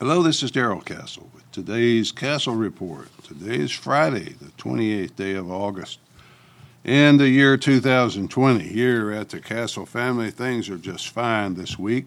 Hello, this is Darrell Castle with today's Castle Report. Today is Friday, the 28th day of August. In the year 2020, here at the Castle family, things are just fine this week,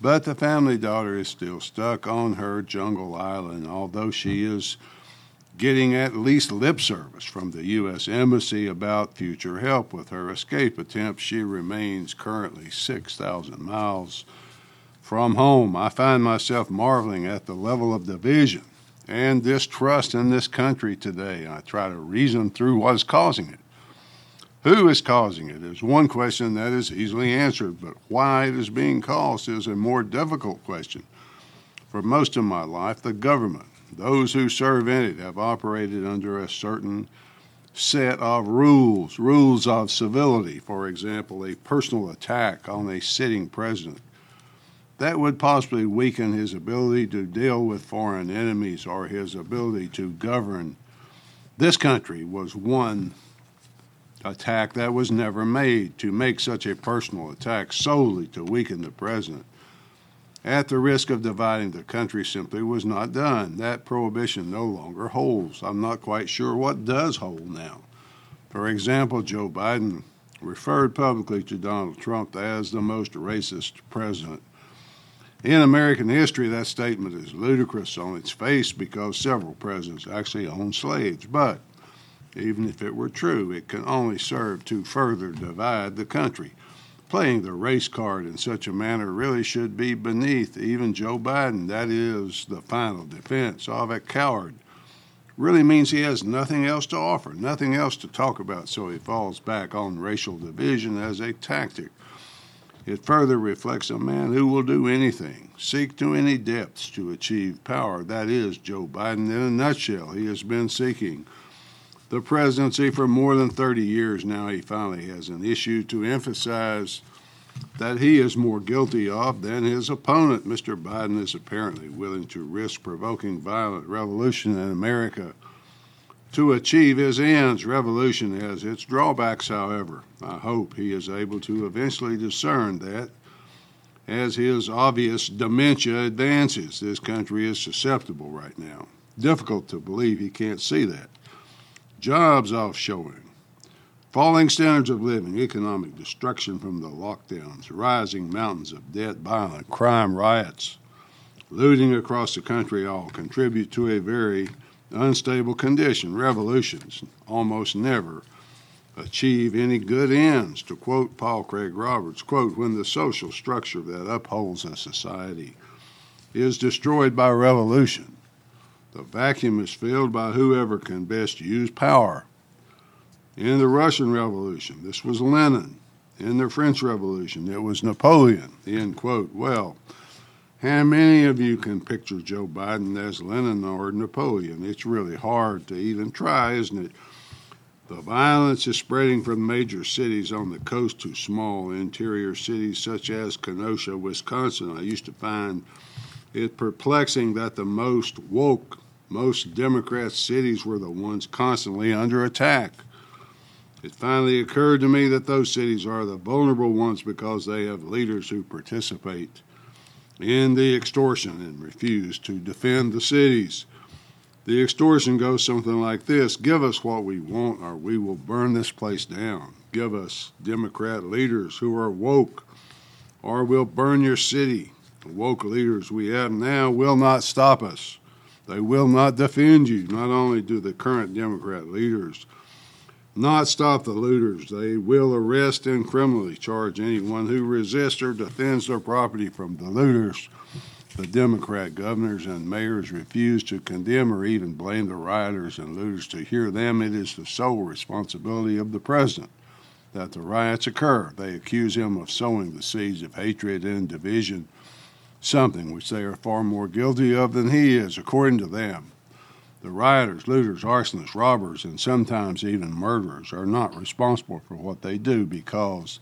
but the family daughter is still stuck on her jungle island, although she is getting at least lip service from the U.S. Embassy about future help with her escape attempt. She remains currently 6,000 miles from home. I find myself marveling at the level of division and distrust in this country today. I try to reason through what is causing it. Who is causing it is one question that is easily answered, but why it is being caused is a more difficult question. For most of my life, the government those who serve in it have operated under a certain set of rules, rules of civility, for example, a personal attack on a sitting president. That would possibly weaken his ability to deal with foreign enemies or his ability to govern. This country was one attack that was never made to make such a personal attack solely to weaken the president at the risk of dividing the country simply was not done. That prohibition no longer holds. I'm not quite sure what does hold now. For example, Joe Biden referred publicly to Donald Trump as the most racist president. In American history, that statement is ludicrous on its face because several presidents actually owned slaves. But even if it were true, it can only serve to further divide the country playing the race card in such a manner really should be beneath even Joe Biden. That is the final defense of a coward. Really means he has nothing else to offer, nothing else to talk about, so he falls back on racial division as a tactic. It further reflects a man who will do anything, seek to any depths to achieve power. That is Joe Biden in a nutshell. He has been seeking the presidency for more than 30 years now. He finally has an issue to emphasize that he is more guilty of than his opponent. Mr. Biden is apparently willing to risk provoking violent revolution in America to achieve his ends. Revolution has its drawbacks, however. I hope he is able to eventually discern that as his obvious dementia advances. This country is susceptible right now. Difficult to believe he can't see that jobs offshoring, falling standards of living, economic destruction from the lockdowns, rising mountains of debt, violent crime, riots, looting across the country all contribute to a very unstable condition. Revolutions almost never achieve any good ends. To quote Paul Craig Roberts, quote, when the social structure that upholds a society is destroyed by revolution, the vacuum is filled by whoever can best use power. In the Russian Revolution, this was Lenin. In the French Revolution, it was Napoleon. End quote. Well, how many of you can picture Joe Biden as Lenin or Napoleon? It's really hard to even try, isn't it? The violence is spreading from major cities on the coast to small interior cities such as Kenosha, Wisconsin. I used to find it perplexing that the most woke, most Democrat cities were the ones constantly under attack. It finally occurred to me that those cities are the vulnerable ones because they have leaders who participate in the extortion and refuse to defend the cities. The extortion goes something like this Give us what we want, or we will burn this place down. Give us Democrat leaders who are woke, or we'll burn your city. The woke leaders we have now will not stop us. They will not defend you. Not only do the current Democrat leaders not stop the looters, they will arrest and criminally charge anyone who resists or defends their property from the looters. The Democrat governors and mayors refuse to condemn or even blame the rioters and looters. To hear them, it is the sole responsibility of the president that the riots occur. They accuse him of sowing the seeds of hatred and division something which they are far more guilty of than he is, according to them. The rioters, looters, arsonists, robbers, and sometimes even murderers are not responsible for what they do because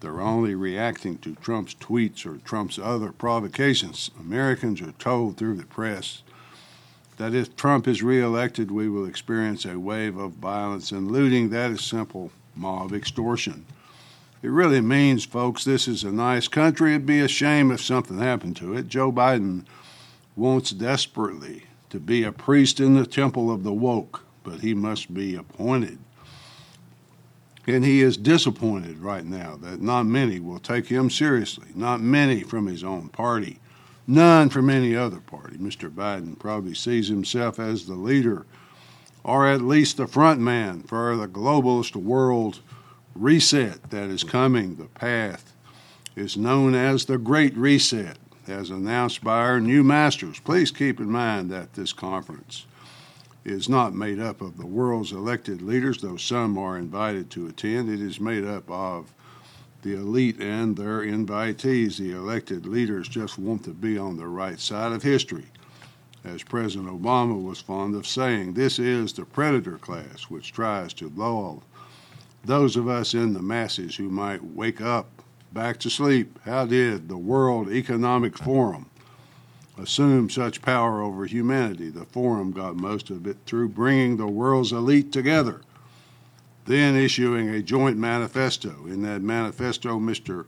they're only reacting to Trump's tweets or Trump's other provocations. Americans are told through the press that if Trump is reelected, we will experience a wave of violence and looting. That is simple mob extortion. It really means, folks, this is a nice country. It'd be a shame if something happened to it. Joe Biden wants desperately to be a priest in the temple of the woke, but he must be appointed. And he is disappointed right now that not many will take him seriously, not many from his own party, none from any other party. Mr. Biden probably sees himself as the leader, or at least the front man for the globalist world reset that is coming. The path is known as the Great Reset, as announced by our new masters. Please keep in mind that this conference is not made up of the world's elected leaders, though some are invited to attend. It is made up of the elite and their invitees. The elected leaders just want to be on the right side of history. As President Obama was fond of saying, this is the predator class which tries to lull those of us in the masses who might wake up back to sleep. How did the World Economic Forum assume such power over humanity. The Forum got most of it through bringing the world's elite together, then issuing a joint manifesto. In that manifesto, Mr.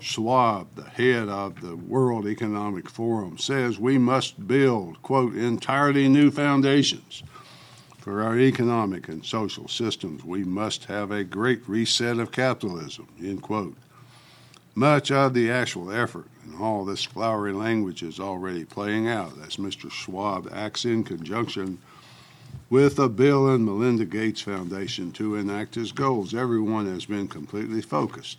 Schwab, the head of the World Economic Forum, says we must build, quote, entirely new foundations for our economic and social systems. We must have a great reset of capitalism, end quote. Much of the actual effort and all this flowery language is already playing out as Mr. Schwab acts in conjunction with the Bill and Melinda Gates Foundation to enact his goals. Everyone has been completely focused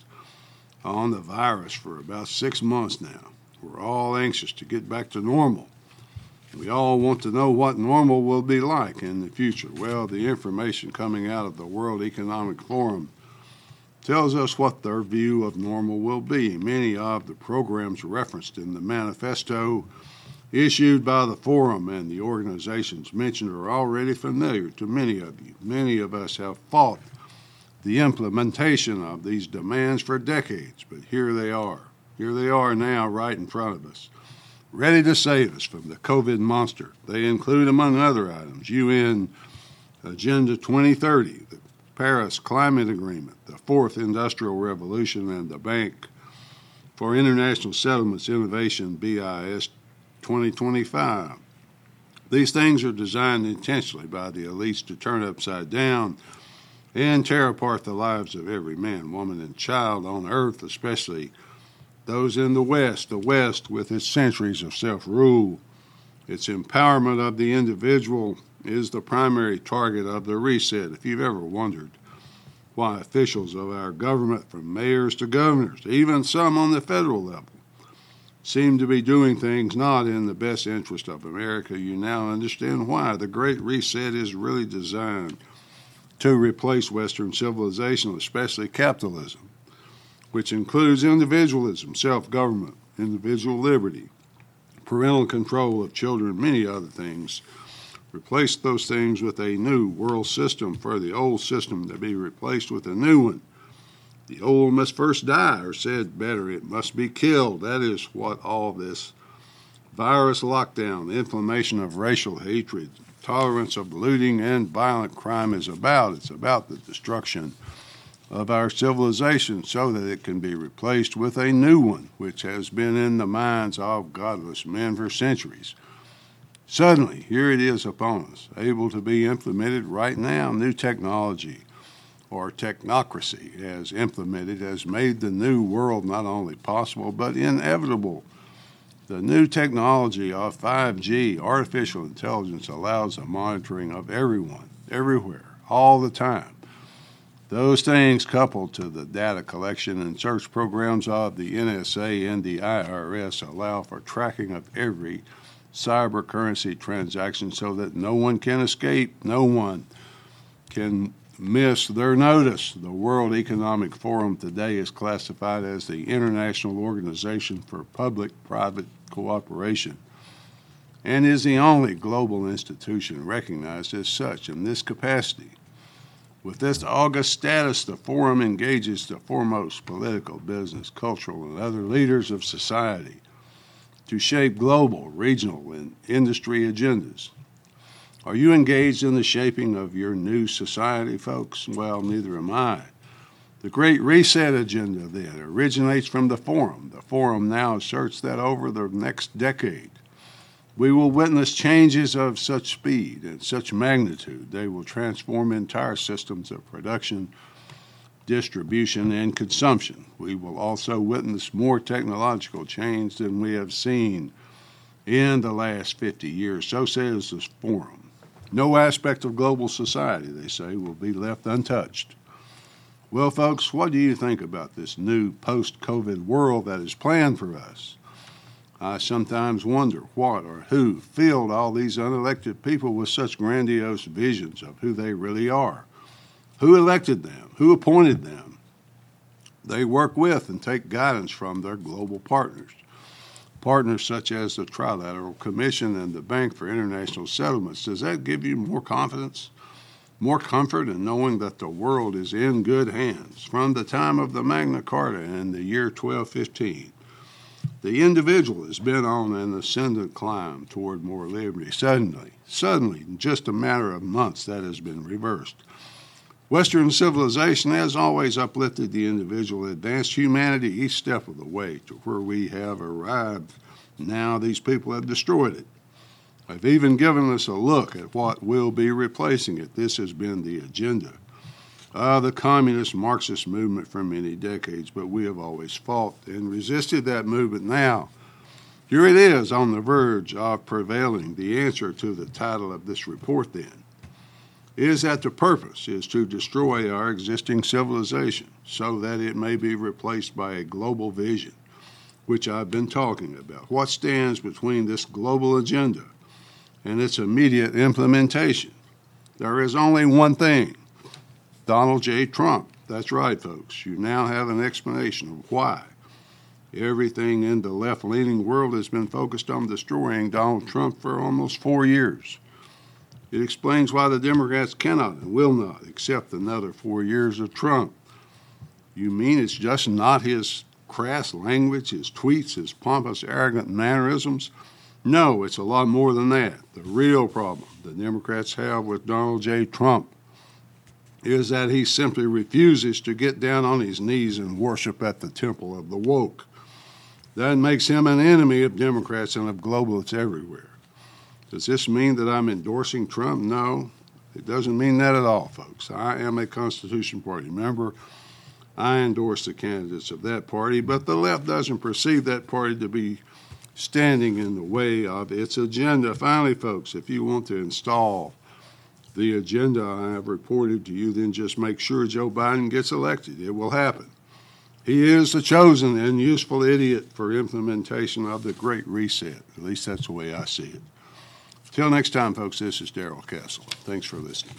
on the virus for about six months now. We're all anxious to get back to normal. We all want to know what normal will be like in the future. Well, the information coming out of the World Economic Forum tells us what their view of normal will be. Many of the programs referenced in the manifesto issued by the forum and the organizations mentioned are already familiar to many of you. Many of us have fought the implementation of these demands for decades, but here they are. Here they are now, right in front of us, ready to save us from the COVID monster. They include, among other items, UN Agenda 2030, the Paris Climate Agreement, the Fourth Industrial Revolution, and the Bank for International Settlements Innovation BIS 2025. These things are designed intentionally by the elites to turn upside down and tear apart the lives of every man, woman, and child on earth, especially those in the West, the West with its centuries of self rule. Its empowerment of the individual is the primary target of the reset. If you've ever wondered why officials of our government, from mayors to governors, even some on the federal level, seem to be doing things not in the best interest of America, you now understand why. The Great Reset is really designed to replace Western civilization, especially capitalism, which includes individualism, self government, individual liberty, parental control of children, many other things replace those things with a new world system for the old system to be replaced with a new one. The old must first die, or said better, it must be killed. That is what all this virus lockdown, the inflammation of racial hatred, tolerance of looting and violent crime is about. It's about the destruction of our civilization so that it can be replaced with a new one, which has been in the minds of godless men for centuries. Suddenly, here it is upon us, able to be implemented right now. New technology or technocracy as implemented has made the new world not only possible but inevitable. The new technology of 5G, artificial intelligence, allows the monitoring of everyone, everywhere, all the time. Those things, coupled to the data collection and search programs of the NSA and the IRS, allow for tracking of every cyber currency transactions so that no one can escape, no one can miss their notice. The World Economic Forum today is classified as the International Organization for Public Private Cooperation and is the only global institution recognized as such in this capacity. With this august status, the forum engages the foremost political, business, cultural, and other leaders of society to shape global, regional, and industry agendas. Are you engaged in the shaping of your new society, folks? Well, neither am I. The Great Reset agenda, then, originates from the Forum. The Forum now asserts that over the next decade, We will witness changes of such speed and such magnitude. They will transform entire systems of production, distribution, and consumption. We will also witness more technological change than we have seen in the last 50 years. So says this forum. No aspect of global society, they say, will be left untouched. Well, folks, what do you think about this new post COVID world that is planned for us? I sometimes wonder what or who filled all these unelected people with such grandiose visions of who they really are. Who elected them? Who appointed them? They work with and take guidance from their global partners. Partners such as the Trilateral Commission and the Bank for International Settlements. Does that give you more confidence? More comfort in knowing that the world is in good hands from the time of the Magna Carta in the year 1215 the individual has been on an ascendant climb toward more liberty. Suddenly, suddenly, in just a matter of months, that has been reversed. Western civilization has always uplifted the individual, advanced humanity each step of the way to where we have arrived. Now these people have destroyed it. They've even given us a look at what will be replacing it. This has been the agenda uh, the communist Marxist movement for many decades, but we have always fought and resisted that movement. Now, here it is on the verge of prevailing. The answer to the title of this report, then, is that the purpose is to destroy our existing civilization so that it may be replaced by a global vision, which I've been talking about. What stands between this global agenda and its immediate implementation? There is only one thing Donald J. Trump. That's right, folks. You now have an explanation of why everything in the left leaning world has been focused on destroying Donald Trump for almost four years. It explains why the Democrats cannot and will not accept another four years of Trump. You mean it's just not his crass language, his tweets, his pompous, arrogant mannerisms? No, it's a lot more than that. The real problem the Democrats have with Donald J. Trump is that he simply refuses to get down on his knees and worship at the temple of the woke. That makes him an enemy of Democrats and of globalists everywhere. Does this mean that I'm endorsing Trump? No, it doesn't mean that at all, folks. I am a Constitution Party member. I endorse the candidates of that party, but the left doesn't perceive that party to be standing in the way of its agenda. Finally, folks, if you want to install the agenda I have reported to you, then just make sure Joe Biden gets elected. It will happen. He is the chosen and useful idiot for implementation of the Great Reset. At least that's the way I see it. Till next time, folks, this is Darrell Castle. Thanks for listening.